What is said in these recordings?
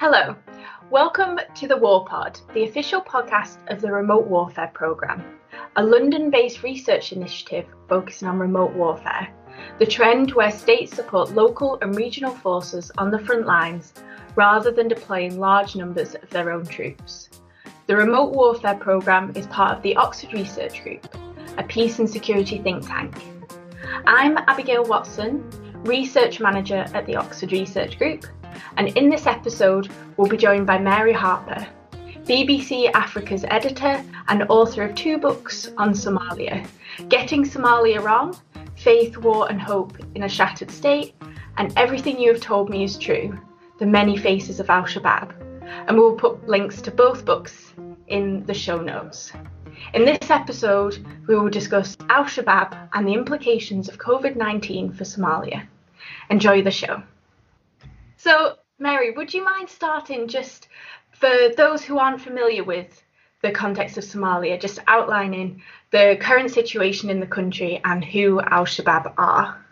Hello, welcome to the War Pod, the official podcast of the Remote Warfare Programme, a London based research initiative focusing on remote warfare, the trend where states support local and regional forces on the front lines rather than deploying large numbers of their own troops. The Remote Warfare Programme is part of the Oxford Research Group, a peace and security think tank. I'm Abigail Watson, Research Manager at the Oxford Research Group, and in this episode, we'll be joined by Mary Harper, BBC Africa's editor and author of two books on Somalia Getting Somalia Wrong Faith, War, and Hope in a Shattered State, and Everything You Have Told Me Is True The Many Faces of Al Shabaab and we'll put links to both books in the show notes. In this episode, we will discuss Al Shabaab and the implications of COVID 19 for Somalia. Enjoy the show. So, Mary, would you mind starting just for those who aren't familiar with the context of Somalia, just outlining the current situation in the country and who Al Shabaab are?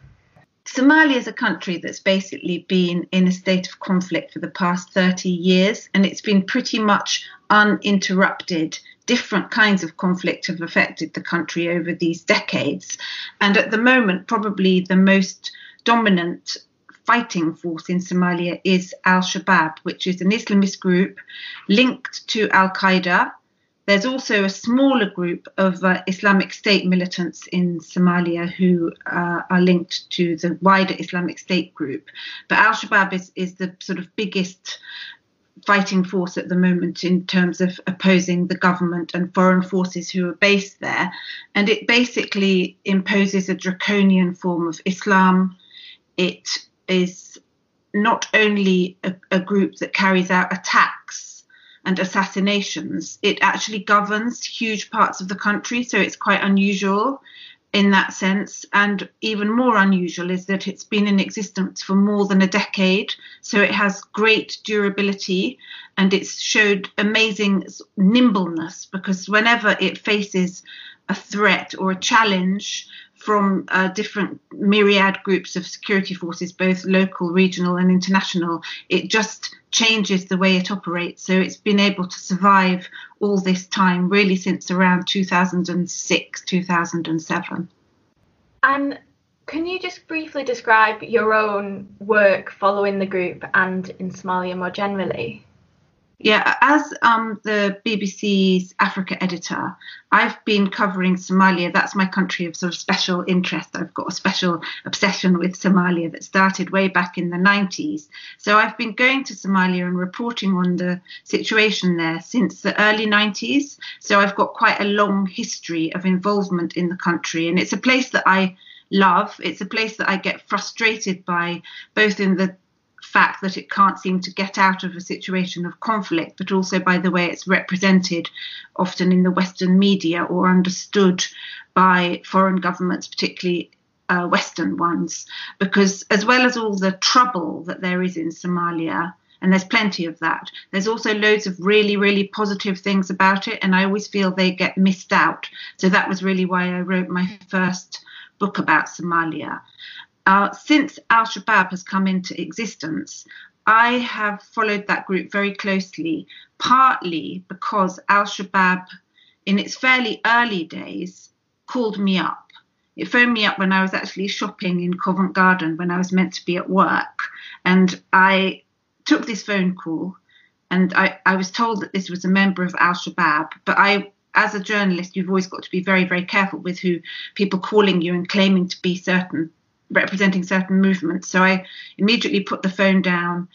Somalia is a country that's basically been in a state of conflict for the past 30 years, and it's been pretty much uninterrupted. Different kinds of conflict have affected the country over these decades. And at the moment, probably the most dominant fighting force in Somalia is Al Shabaab, which is an Islamist group linked to Al Qaeda there's also a smaller group of uh, Islamic State militants in Somalia who uh, are linked to the wider Islamic State group. But Al Shabaab is, is the sort of biggest fighting force at the moment in terms of opposing the government and foreign forces who are based there. And it basically imposes a draconian form of Islam. It is not only a, a group that carries out attacks and assassinations, it actually governs huge parts of the country. So it's quite unusual in that sense. And even more unusual is that it's been in existence for more than a decade. So it has great durability and it's showed amazing nimbleness because whenever it faces a threat or a challenge, from uh, different myriad groups of security forces, both local, regional, and international. It just changes the way it operates. So it's been able to survive all this time, really since around 2006, 2007. And can you just briefly describe your own work following the group and in Somalia more generally? Yeah, as um, the BBC's Africa editor, I've been covering Somalia. That's my country of sort of special interest. I've got a special obsession with Somalia that started way back in the 90s. So I've been going to Somalia and reporting on the situation there since the early 90s. So I've got quite a long history of involvement in the country. And it's a place that I love. It's a place that I get frustrated by, both in the fact that it can't seem to get out of a situation of conflict, but also by the way it's represented often in the Western media or understood by foreign governments, particularly uh, Western ones. Because as well as all the trouble that there is in Somalia, and there's plenty of that. There's also loads of really, really positive things about it, and I always feel they get missed out. So that was really why I wrote my first book about Somalia. Uh, since Al Shabaab has come into existence, I have followed that group very closely, partly because Al Shabaab, in its fairly early days, called me up. It phoned me up when I was actually shopping in Covent Garden when I was meant to be at work. And I took this phone call and I, I was told that this was a member of Al Shabaab, but I as a journalist, you've always got to be very, very careful with who people calling you and claiming to be certain representing certain movements. So I immediately put the phone down,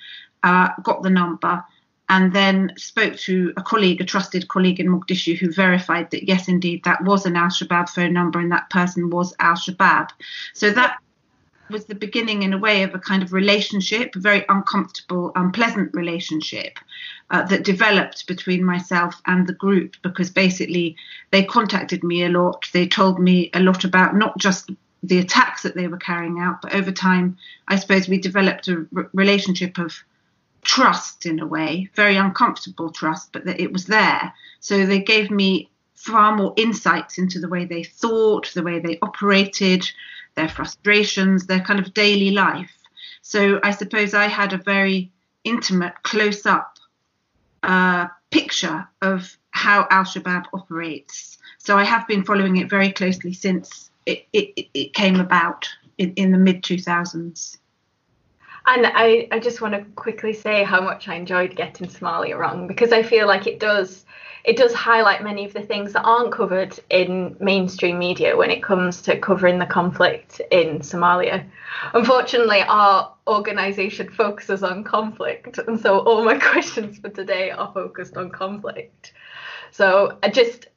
uh, got the number, and then spoke to a colleague, a trusted colleague in Mogadishu, who verified that yes, indeed, that was an Al Shabaab phone number and that person was Al Shabaab. So that was the beginning, in a way, of a kind of relationship, a very uncomfortable, unpleasant relationship uh, that developed between myself and the group because basically they contacted me a lot. They told me a lot about not just the attacks that they were carrying out. But over time, I suppose we developed a r- relationship of trust in a way, very uncomfortable trust, but that it was there. So they gave me far more insights into the way they thought, the way they operated, their frustrations, their kind of daily life. So I suppose I had a very intimate, close up uh, picture of how Al Shabaab operates. So I have been following it very closely since it, it, it came about in, in the mid 2000s. And I, I just want to quickly say how much I enjoyed getting Somalia wrong because I feel like it does it does highlight many of the things that aren't covered in mainstream media when it comes to covering the conflict in Somalia. Unfortunately, our organisation focuses on conflict, and so all my questions for today are focused on conflict. So I just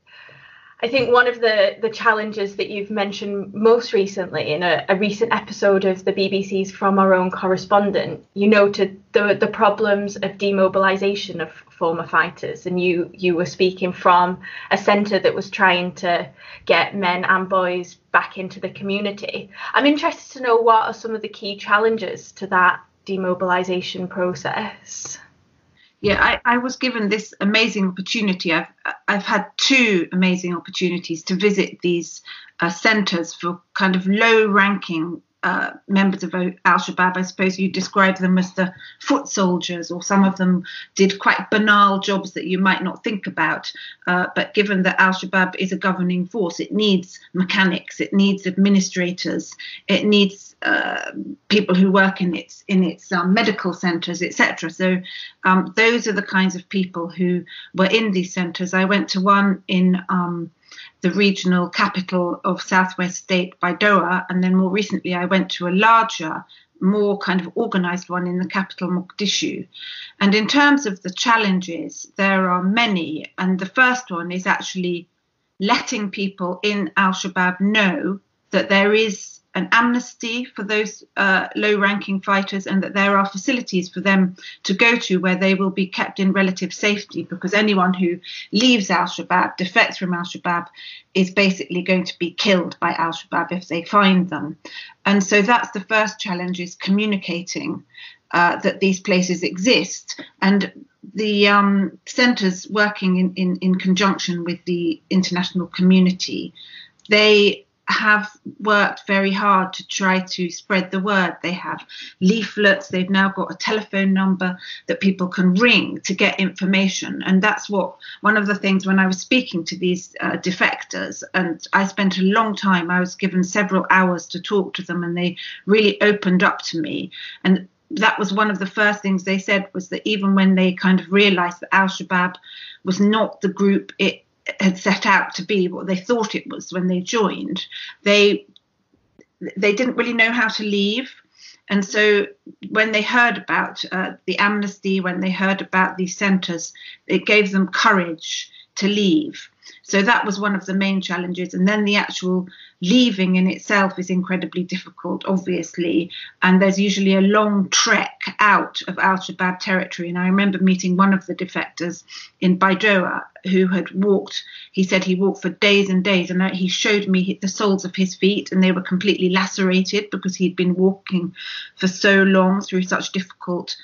I think one of the, the challenges that you've mentioned most recently in a, a, recent episode of the BBC's From Our Own Correspondent, you noted the, the problems of demobilisation of former fighters, and you, you were speaking from a centre that was trying to get men and boys back into the community. I'm interested to know what are some of the key challenges to that demobilisation process yeah, I, I, was given this amazing opportunity. I've I've had two amazing opportunities to visit these uh, centres for kind of low-ranking uh, members of Al Shabaab. I suppose you describe them as the foot soldiers, or some of them did quite banal jobs that you might not think about. Uh, but given that Al Shabaab is a governing force, it needs mechanics, it needs administrators, it needs uh, people who work in its in its um, medical centres, etc. So um, those are the kinds of people who were in these centres. I went to one in um, the regional capital of Southwest State Baidoa, and then more recently I went to a larger, more kind of organized one in the capital Mogadishu. And in terms of the challenges, there are many, and the first one is actually letting people in Al Shabaab know that there is an amnesty for those uh, low ranking fighters and that there are facilities for them to go to where they will be kept in relative safety because anyone who leaves Al Shabaab, defects from Al Shabaab, is basically going to be killed by Al Shabaab if they find them. And so that's the first challenge is communicating uh, that these places exist. And the um, centres working in, in, in conjunction with the international community, they have worked very hard to try to spread the word. They have leaflets, they've now got a telephone number that people can ring to get information. And that's what one of the things when I was speaking to these uh, defectors, and I spent a long time, I was given several hours to talk to them, and they really opened up to me. And that was one of the first things they said was that even when they kind of realized that Al Shabaab was not the group it had set out to be what they thought it was when they joined, they they didn't really know how to leave. And so when they heard about uh, the amnesty, when they heard about these centres, it gave them courage to leave. So that was one of the main challenges. And then the actual leaving in itself is incredibly difficult, obviously. And there's usually a long trek out of Al Shabaab territory. And I remember meeting one of the defectors in Baidoa who had walked, he said he walked for days and days. And he showed me the soles of his feet, and they were completely lacerated because he'd been walking for so long through such difficult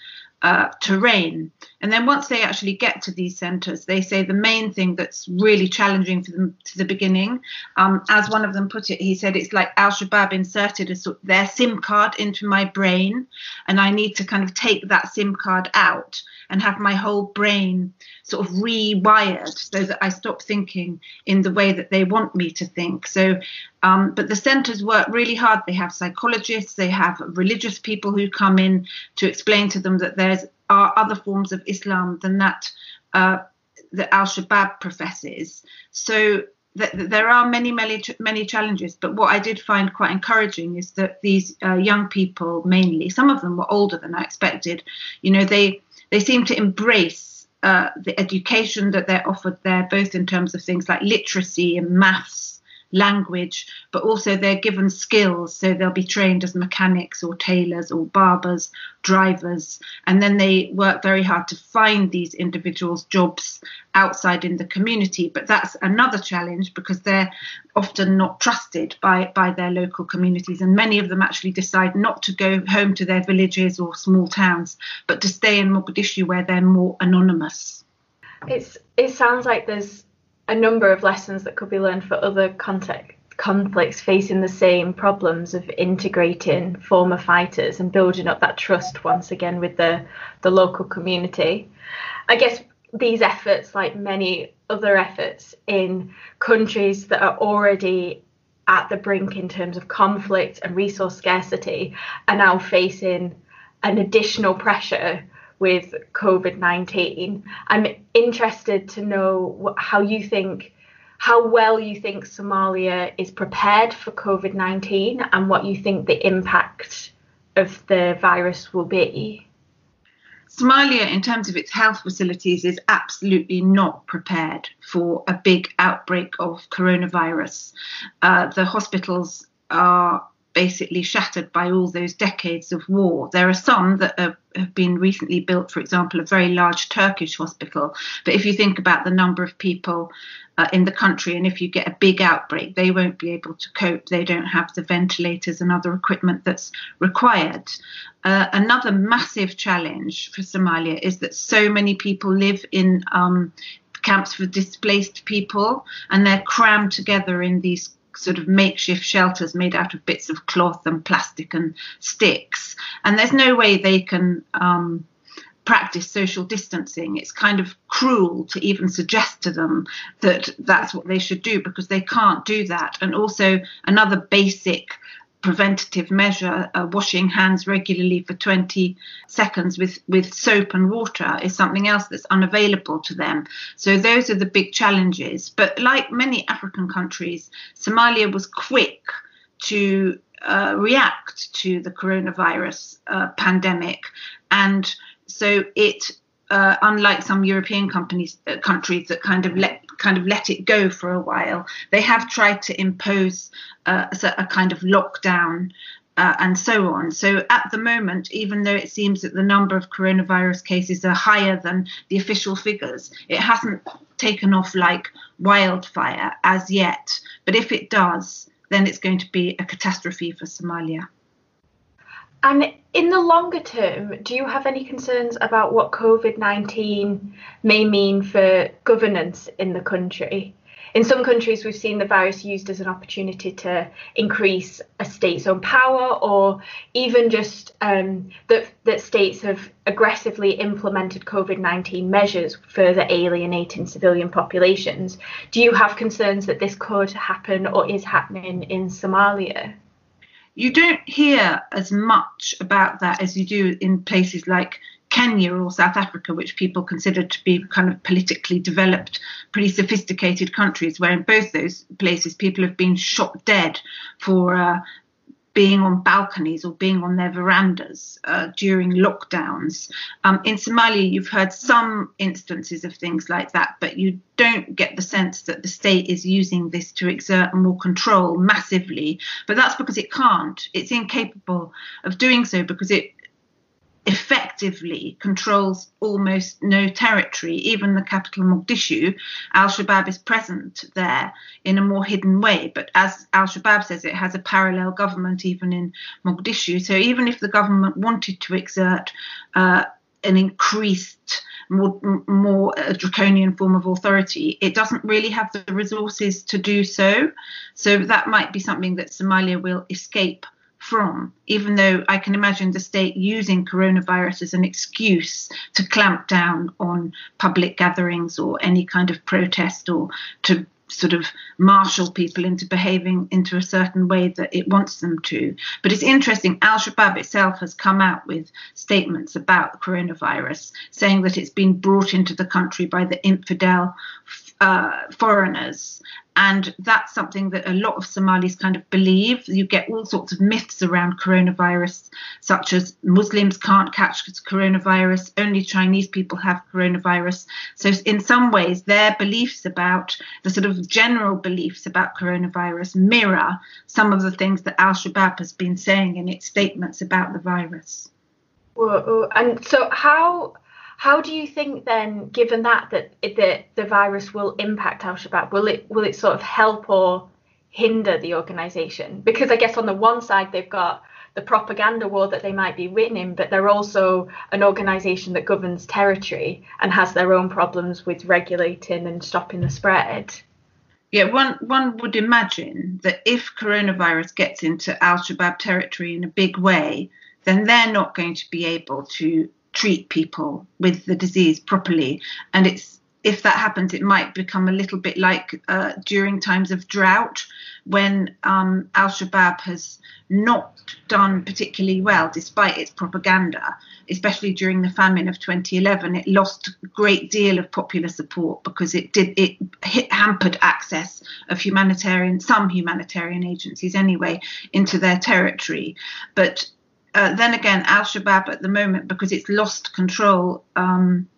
uh, terrain. And then once they actually get to these centres, they say the main thing that's really challenging for them to the beginning, um, as one of them put it, he said it's like Al Shabaab inserted a, their SIM card into my brain, and I need to kind of take that SIM card out and have my whole brain sort of rewired so that I stop thinking in the way that they want me to think. So, um, but the centres work really hard. They have psychologists, they have religious people who come in to explain to them that there's are other forms of Islam than that uh, that Al Shabaab professes. So there are many, many, many challenges. But what I did find quite encouraging is that these uh, young people, mainly, some of them were older than I expected. You know, they they seem to embrace uh, the education that they're offered there, both in terms of things like literacy and maths language, but also they're given skills. So they'll be trained as mechanics or tailors or barbers, drivers, and then they work very hard to find these individuals jobs outside in the community. But that's another challenge because they're often not trusted by, by their local communities. And many of them actually decide not to go home to their villages or small towns, but to stay in Mogadishu where they're more anonymous. It's it sounds like there's a number of lessons that could be learned for other conflicts facing the same problems of integrating former fighters and building up that trust once again with the, the local community. I guess these efforts, like many other efforts in countries that are already at the brink in terms of conflict and resource scarcity, are now facing an additional pressure with COVID 19. I'm interested to know how you think, how well you think Somalia is prepared for COVID 19 and what you think the impact of the virus will be. Somalia, in terms of its health facilities, is absolutely not prepared for a big outbreak of coronavirus. Uh, the hospitals are basically shattered by all those decades of war. There are some that are, have been recently built, for example, a very large Turkish hospital. But if you think about the number of people uh, in the country, and if you get a big outbreak, they won't be able to cope. They don't have the ventilators and other equipment that's required. Uh, another massive challenge for Somalia is that so many people live in um, camps for displaced people, and they're crammed together in these sort of makeshift shelters made out of bits of cloth and plastic and sticks. And there's no way they can um, practice social distancing. It's kind of cruel to even suggest to them that that's what they should do because they can't do that. And also, another basic preventative measure, uh, washing hands regularly for 20 seconds with, with soap and water, is something else that's unavailable to them. So those are the big challenges. But like many African countries, Somalia was quick to uh, react to the coronavirus uh, pandemic. And so it uh, unlike some European companies, uh, countries that kind of let kind of let it go for a while, they have tried to impose uh, a, a, kind of lockdown uh, and so on. So at the moment, even though it seems that the number of coronavirus cases are higher than the official figures, it hasn't taken off like wildfire as yet. But if it does, then it's going to be a catastrophe for Somalia. And in the longer term, do you have any concerns about what COVID 19 may mean for governance in the country? In some countries, we've seen the virus used as an opportunity to increase a state's own power, or even just um, that, that states have aggressively implemented COVID 19 measures, further alienating civilian populations. Do you have concerns that this could happen or is happening in Somalia? You don't hear as much about that as you do in places like Kenya or South Africa, which people consider to be kind of politically developed, pretty sophisticated countries, where in both those places people have been shot dead for uh, being on balconies or being on their verandas uh, during lockdowns. Um, in Somalia, you've heard some instances of things like that, but you don't get the sense that the state is using this to exert more control massively. But that's because it can't. It's incapable of doing so because it effectively controls almost no territory, even the capital Mogadishu. Al Shabaab is present there in a more hidden way, but as Al Shabaab says, it has a parallel government even in Mogadishu. So even if the government wanted to exert uh, an increased more, more uh, draconian form of authority, it doesn't really have the resources to do so. So that might be something that Somalia will escape from, even though I can imagine the state using coronavirus as an excuse to clamp down on public gatherings or any kind of protest or to sort of marshal people into behaving into a certain way that it wants them to. But it's interesting, Al Shabaab itself has come out with statements about coronavirus, saying that it's been brought into the country by the infidel uh, foreigners and that's something that a lot of Somalis kind of believe. You get all sorts of myths around coronavirus, such as Muslims can't catch coronavirus, only Chinese people have coronavirus. So, in some ways, their beliefs about the sort of general beliefs about coronavirus mirror some of the things that Al Shabaab has been saying in its statements about the virus. Whoa, and so, how how do you think then, given that that the the virus will impact Al Shabaab, will it will it sort of help or hinder the organisation? Because I guess on the one side they've got the propaganda war that they might be winning, but they're also an organisation that governs territory and has their own problems with regulating and stopping the spread. Yeah, one one would imagine that if coronavirus gets into Al Shabaab territory in a big way, then they're not going to be able to treat people with the disease properly, and it's if that happens, it might become a little bit like uh, during times of drought when um, Al Shabaab has not done particularly well despite its propaganda, especially during the famine of 2011. It lost a great deal of popular support because it did it hit, hampered access of humanitarian some humanitarian agencies anyway into their territory, but. Uh, then again, Al Shabaab at the moment, because it's lost control um,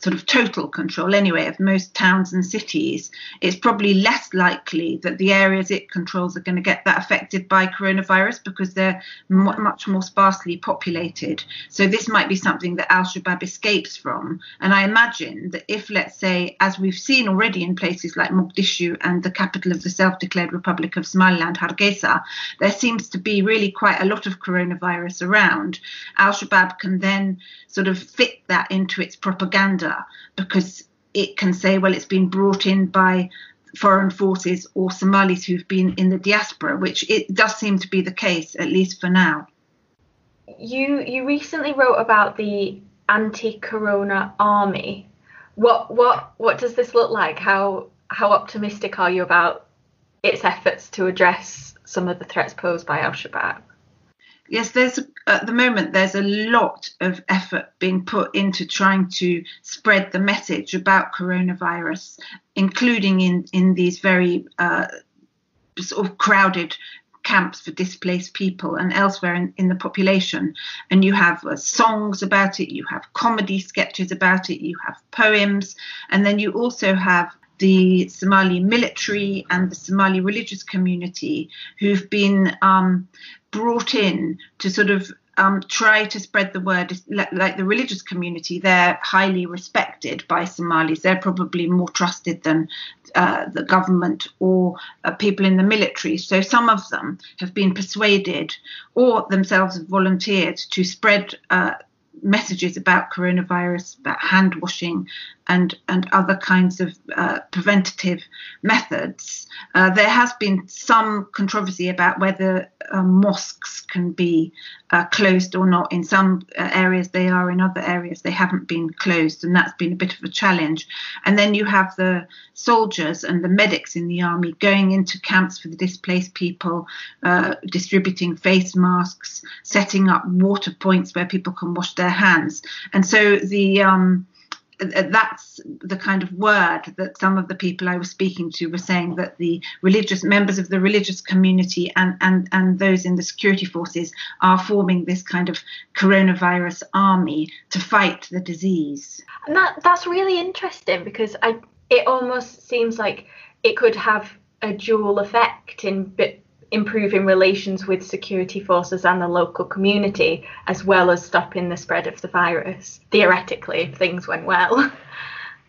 sort of total control anyway of most towns and cities, it's probably less likely that the areas it controls are going to get that affected by coronavirus because they're much more sparsely populated. So this might be something that Al Shabaab escapes from. And I imagine that if, let's say, as we've seen already in places like Mogadishu and the capital of the self declared Republic of Somaliland, Hargeisa, there seems to be really quite a lot of coronavirus around. Al Shabaab can then sort of fit that into its propaganda because it can say, well, it's been brought in by foreign forces or Somalis who've been in the diaspora, which it does seem to be the case, at least for now. You you recently wrote about the anti-corona army. What what what does this look like? How how optimistic are you about its efforts to address some of the threats posed by Al Shabaab? Yes, there's at the moment there's a lot of effort being put into trying to spread the message about coronavirus, including in in these very uh, sort of crowded camps for displaced people and elsewhere in, in the population. And you have uh, songs about it, you have comedy sketches about it, you have poems, and then you also have the Somali military and the Somali religious community who've been um, brought in to sort of um, try to spread the word. Like the religious community, they're highly respected by Somalis. They're probably more trusted than uh, the government or uh, people in the military. So some of them have been persuaded or themselves have volunteered to spread. Uh, messages about coronavirus, about hand washing, and and other kinds of uh, preventative methods. Uh, there has been some controversy about whether uh, mosques can be uh, closed or not. In some uh, areas they are, in other areas they haven't been closed, and that's been a bit of a challenge. And then you have the soldiers and the medics in the army going into camps for the displaced people, uh, distributing face masks, setting up water points where people can wash their hands. And so the um, that's the kind of word that some of the people I was speaking to were saying that the religious members of the religious community and, and, and those in the security forces are forming this kind of coronavirus army to fight the disease. And that that's really interesting because I it almost seems like it could have a dual effect in improving relations with security forces and the local community, as well as stopping the spread of the virus, theoretically, if things went well.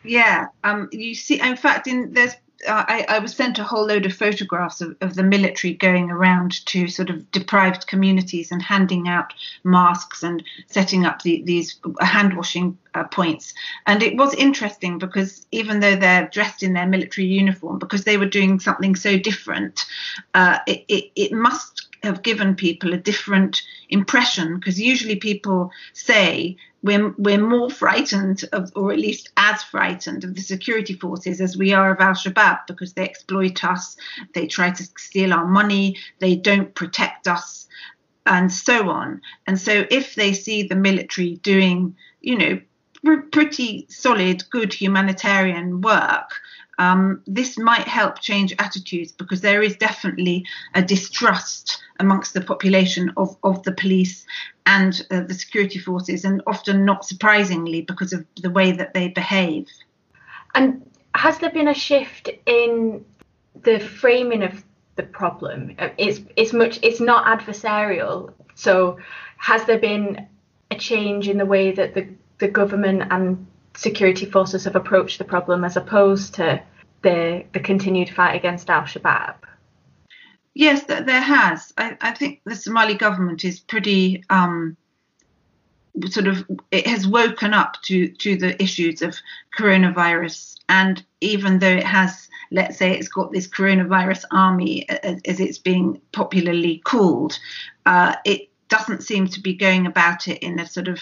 Yeah, um, you see, in fact, in there's I, I, was sent a whole load of photographs of, of, the military going around to sort of deprived communities and handing out masks and setting up the, these hand washing uh, points. And it was interesting because even though they're dressed in their military uniform, because they were doing something so different, uh, it, it, it must have given people a different impression because usually people say we're, we're more frightened of, or at least as frightened of the security forces as we are of Al Shabaab because they exploit us, they try to steal our money, they don't protect us, and so on. And so if they see the military doing, you know, pretty solid, good humanitarian work, um, this might help change attitudes because there is definitely a distrust amongst the population of, of the police and uh, the security forces, and often not surprisingly because of the way that they behave. And has there been a shift in the framing of the problem? It's it's much it's not adversarial. So has there been a change in the way that the, the government and security forces have approached the problem as opposed to the the continued fight against Al Shabaab? Yes, there has. I, I, think the Somali government is pretty um, sort of it has woken up to to the issues of coronavirus and even though it has let's say it's got this coronavirus army as, as it's being popularly called uh, it doesn't seem to be going about it in a sort of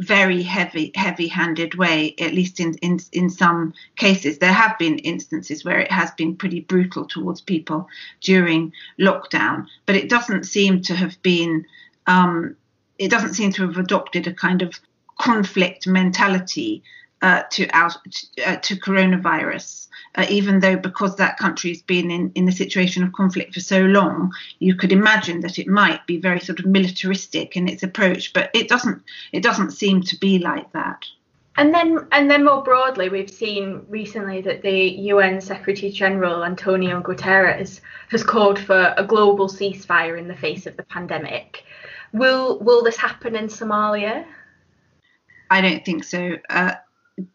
very heavy heavy handed way at least in, in in some cases. There have been instances where it has been pretty brutal towards people during lockdown but it doesn't seem to have been um, it doesn't seem to have adopted a kind of conflict mentality uh, to out uh, to coronavirus, uh, even though because that country has been in in a situation of conflict for so long, you could imagine that it might be very sort of militaristic in its approach, but it doesn't it doesn't seem to be like that. And then, and then more broadly, we've seen recently that the UN Secretary General Antonio Guterres has called for a global ceasefire in the face of the pandemic. Will will this happen in Somalia? I don't think so. Uh,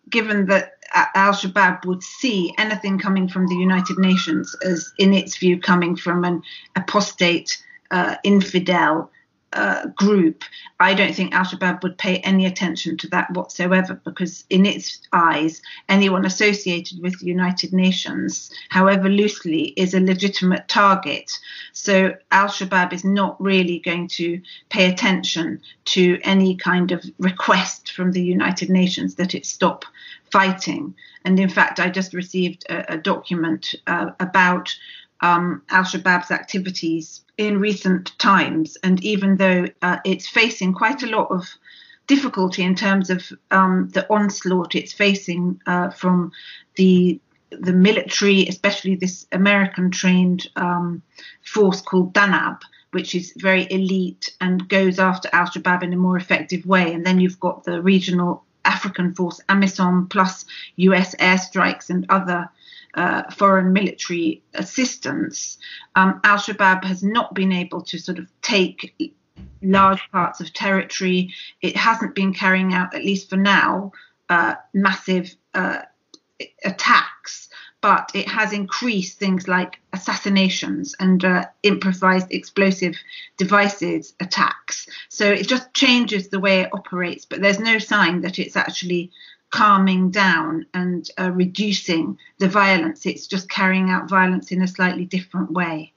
given that Al Shabaab would see anything coming from the United Nations as, in its view, coming from an apostate uh, infidel uh, group, I don't think Al Shabaab would pay any attention to that whatsoever because, in its eyes, anyone associated with the United Nations, however loosely, is a legitimate target. So Al Shabaab is not really going to pay attention to any kind of request from the United Nations that it stop fighting. And in fact, I just received a, a document uh, about um, Al Shabaab's activities in recent times. And even though uh, it's facing quite a lot of difficulty in terms of um, the onslaught it's facing uh, from the the military, especially this American trained um, force called Danab, which is very elite and goes after Al Shabaab in a more effective way. And then you've got the regional African force, AMISOM, plus US airstrikes and other uh, foreign military assistance, um, Al Shabaab has not been able to sort of take large parts of territory. It hasn't been carrying out, at least for now, uh, massive uh, attacks, but it has increased things like assassinations and uh, improvised explosive devices attacks. So it just changes the way it operates, but there's no sign that it's actually calming down and uh, reducing the violence. It's just carrying out violence in a slightly different way.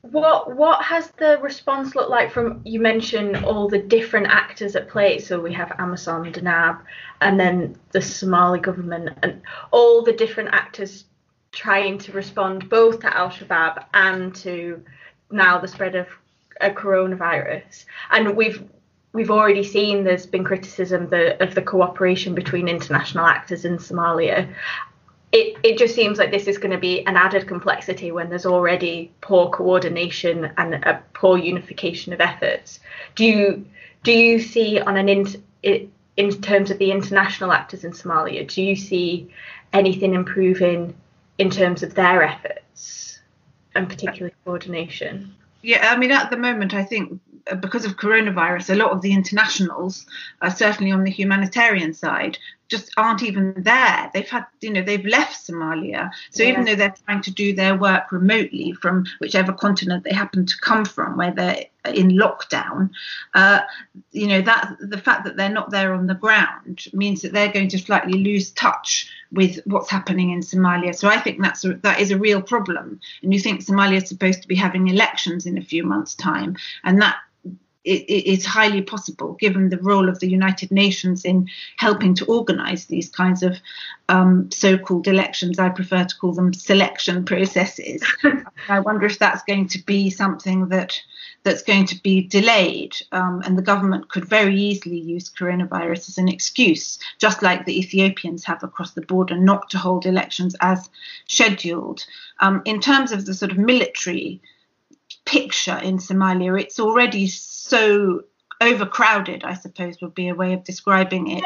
What what has the response looked like from you mentioned all the different actors at play? So we have AMISOM, Danab, and then the Somali government, and all the different actors trying to respond both to Al Shabaab and to now the spread of a coronavirus. And we've we've already seen there's been criticism the, of the cooperation between international actors in Somalia. It, it just seems like this is going to be an added complexity when there's already poor coordination and a poor unification of efforts. Do you do you see on an in, in terms of the international actors in Somalia, do you see anything improving in terms of their efforts and particularly coordination? Yeah, I mean, at the moment, I think because of coronavirus, a lot of the internationals, uh, certainly on the humanitarian side, just aren't even there. They've had, you know, they've left Somalia. So yeah. even though they're trying to do their work remotely from whichever continent they happen to come from, where they're in lockdown, uh, you know, that the fact that they're not there on the ground means that they're going to slightly lose touch with what's happening in Somalia. So I think that's a, that is a real problem. And you think Somalia is supposed to be having elections in a few months' time, and that it, it's highly possible, given the role of the United Nations in helping to organize these kinds of um, so called elections. I prefer to call them selection processes. I wonder if that's going to be something that that's going to be delayed, um, and the government could very easily use coronavirus as an excuse, just like the Ethiopians have across the border, not to hold elections as scheduled. Um, in terms of the sort of military picture in Somalia, it's already so overcrowded, I suppose would be a way of describing it.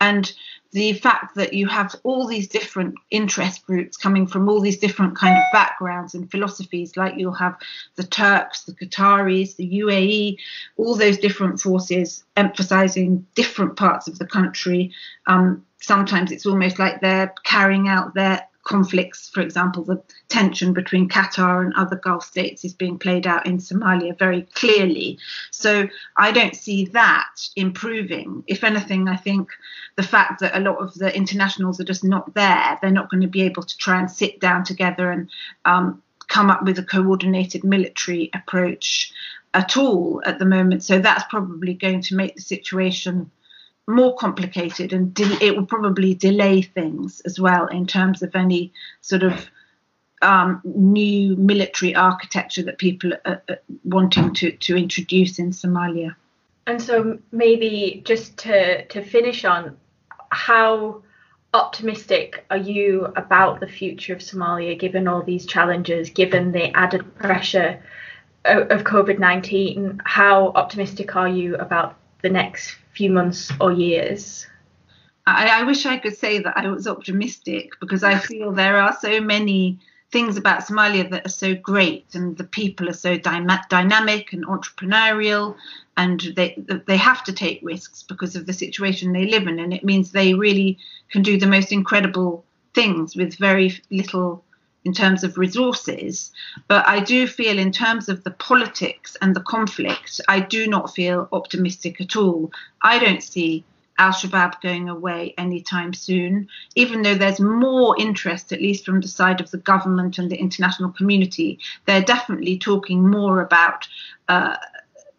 And the fact that you have all these different interest groups coming from all these different kind of backgrounds and philosophies, like you'll have the Turks, the Qataris, the UAE, all those different forces emphasizing different parts of the country. Um, sometimes it's almost like they're carrying out their conflicts, for example, the tension between Qatar and other Gulf states is being played out in Somalia very clearly. So I don't see that improving. If anything, I think the fact that a lot of the internationals are just not there, they're not going to be able to try and sit down together and um, come up with a coordinated military approach at all at the moment. So that's probably going to make the situation more complicated and de- it will probably delay things as well in terms of any sort of um, new military architecture that people are, are wanting to, to introduce in Somalia. And so maybe just to, to finish on, how optimistic are you about the future of Somalia given all these challenges, given the added pressure of, of COVID 19? How optimistic are you about the next few months or years? I, I wish I could say that I was optimistic because I feel there are so many things about Somalia that are so great, and the people are so dy- dynamic and entrepreneurial, and they they have to take risks because of the situation they live in, and it means they really can do the most incredible things with very little in terms of resources. But I do feel, in terms of the politics and the conflict, I do not feel optimistic at all. I don't see Al Shabaab going away anytime soon, even though there's more interest, at least from the side of the government and the international community. They're definitely talking more about. Uh,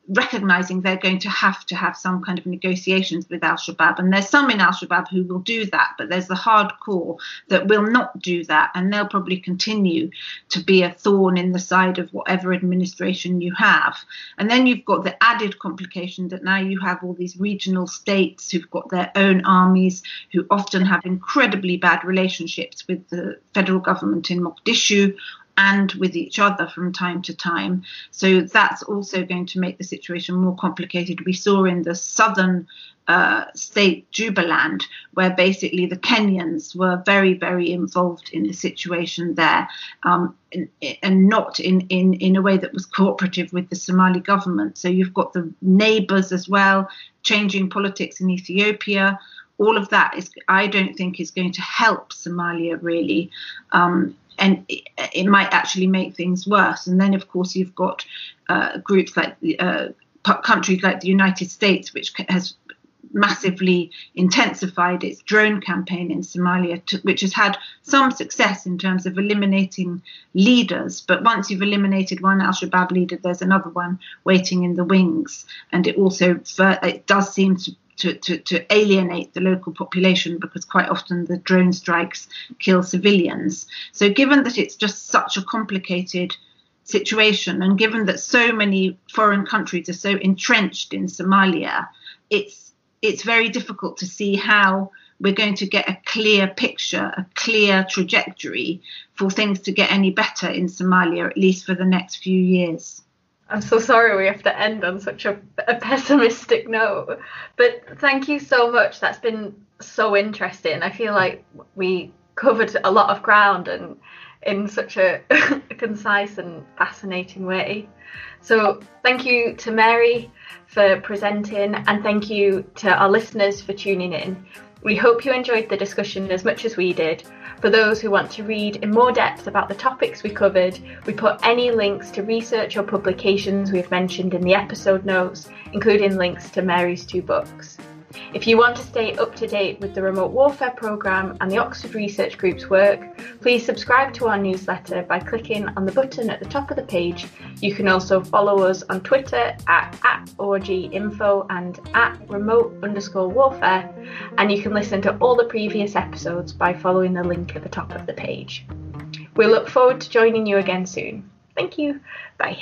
recognizing they're going to have to have some kind of negotiations with Al Shabaab. And there's some in Al Shabaab who will do that, but there's the hardcore that will not do that. And they'll probably continue to be a thorn in the side of whatever administration you have. And then you've got the added complication that now you have all these regional states who've got their own armies, who often have incredibly bad relationships with the federal government in Mogadishu and with each other from time to time. So that's also going to make the situation more complicated. We saw in the southern uh, state, Jubaland, where basically the Kenyans were very, very involved in the situation there, um, and, and, not in, in, in a way that was cooperative with the Somali government. So you've got the neighbors as well, changing politics in Ethiopia. All of that is, I don't think, is going to help Somalia really. Um, and it, it, might actually make things worse. And then, of course, you've got uh, groups like uh, countries like the United States, which has massively intensified its drone campaign in Somalia, to, which has had some success in terms of eliminating leaders. But once you've eliminated one Al Shabaab leader, there's another one waiting in the wings, and it also it does seem to to, to, to alienate the local population because quite often the drone strikes kill civilians. So, given that it's just such a complicated situation, and given that so many foreign countries are so entrenched in Somalia, it's it's very difficult to see how we're going to get a clear picture, a clear trajectory for things to get any better in Somalia, at least for the next few years. I'm so sorry we have to end on such a, a, pessimistic note. But thank you so much. That's been so interesting. I feel like we covered a lot of ground and in such a, a concise and fascinating way. So thank you to Mary for presenting and thank you to our listeners for tuning in. We hope you enjoyed the discussion as much as we did. For those who want to read in more depth about the topics we covered, we put any links to research or publications we've mentioned in the episode notes, including links to Mary's two books. If you want to stay up to date with the Remote Warfare Programme and the Oxford Research Group's work, please subscribe to our newsletter by clicking on the button at the top of the page. You can also follow us on Twitter at, at orginfo and at remote underscore warfare, and you can listen to all the previous episodes by following the link at the top of the page. We look forward to joining you again soon. Thank you. Bye.